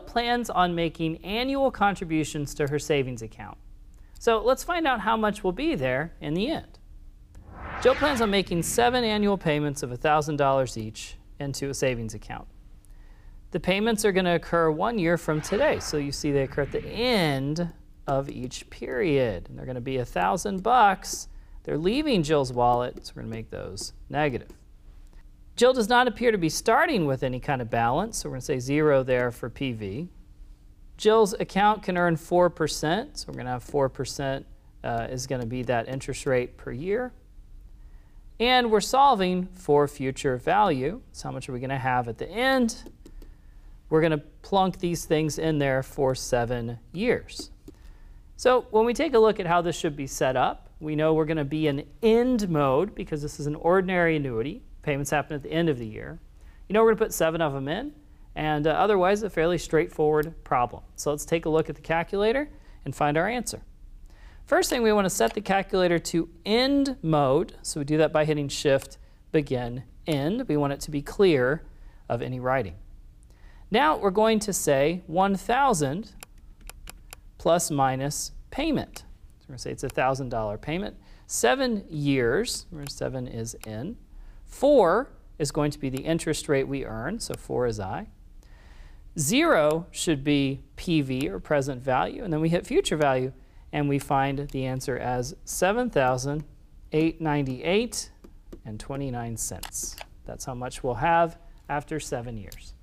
plans on making annual contributions to her savings account. So let's find out how much will be there in the end. Jill plans on making seven annual payments of $1,000 each into a savings account. The payments are going to occur one year from today. So you see they occur at the end of each period. And they're going to be a thousand bucks. They're leaving Jill's wallet, so we're going to make those negative. Jill does not appear to be starting with any kind of balance, so we're going to say zero there for PV. Jill's account can earn 4%, so we're going to have 4% uh, is going to be that interest rate per year. And we're solving for future value. So how much are we going to have at the end? We're going to plunk these things in there for seven years. So when we take a look at how this should be set up, we know we're going to be in end mode because this is an ordinary annuity. Payments happen at the end of the year. You know, we're going to put seven of them in, and uh, otherwise a fairly straightforward problem. So let's take a look at the calculator and find our answer. First thing, we want to set the calculator to end mode. So we do that by hitting Shift, Begin, End. We want it to be clear of any writing. Now we're going to say 1,000 plus minus payment. So we're going to say it's a $1,000 payment. Seven years, where seven is N. 4 is going to be the interest rate we earn, so 4 is I. 0 should be PV, or present value, and then we hit future value, and we find the answer as 7,898 and 29 cents. That's how much we'll have after seven years.